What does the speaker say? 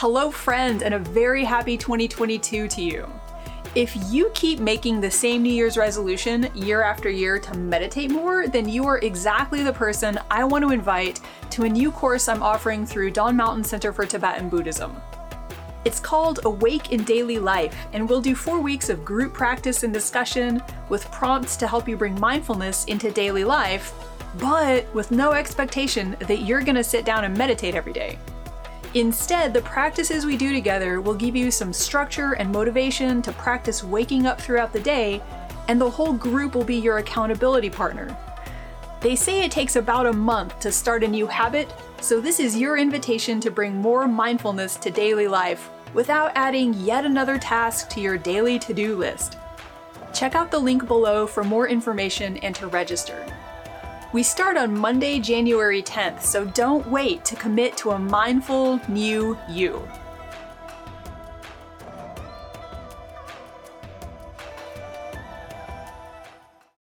Hello, friend, and a very happy 2022 to you. If you keep making the same New Year's resolution year after year to meditate more, then you are exactly the person I want to invite to a new course I'm offering through Dawn Mountain Center for Tibetan Buddhism. It's called Awake in Daily Life, and we'll do four weeks of group practice and discussion with prompts to help you bring mindfulness into daily life, but with no expectation that you're going to sit down and meditate every day. Instead, the practices we do together will give you some structure and motivation to practice waking up throughout the day, and the whole group will be your accountability partner. They say it takes about a month to start a new habit, so this is your invitation to bring more mindfulness to daily life without adding yet another task to your daily to do list. Check out the link below for more information and to register. We start on Monday, January 10th, so don't wait to commit to a mindful new you.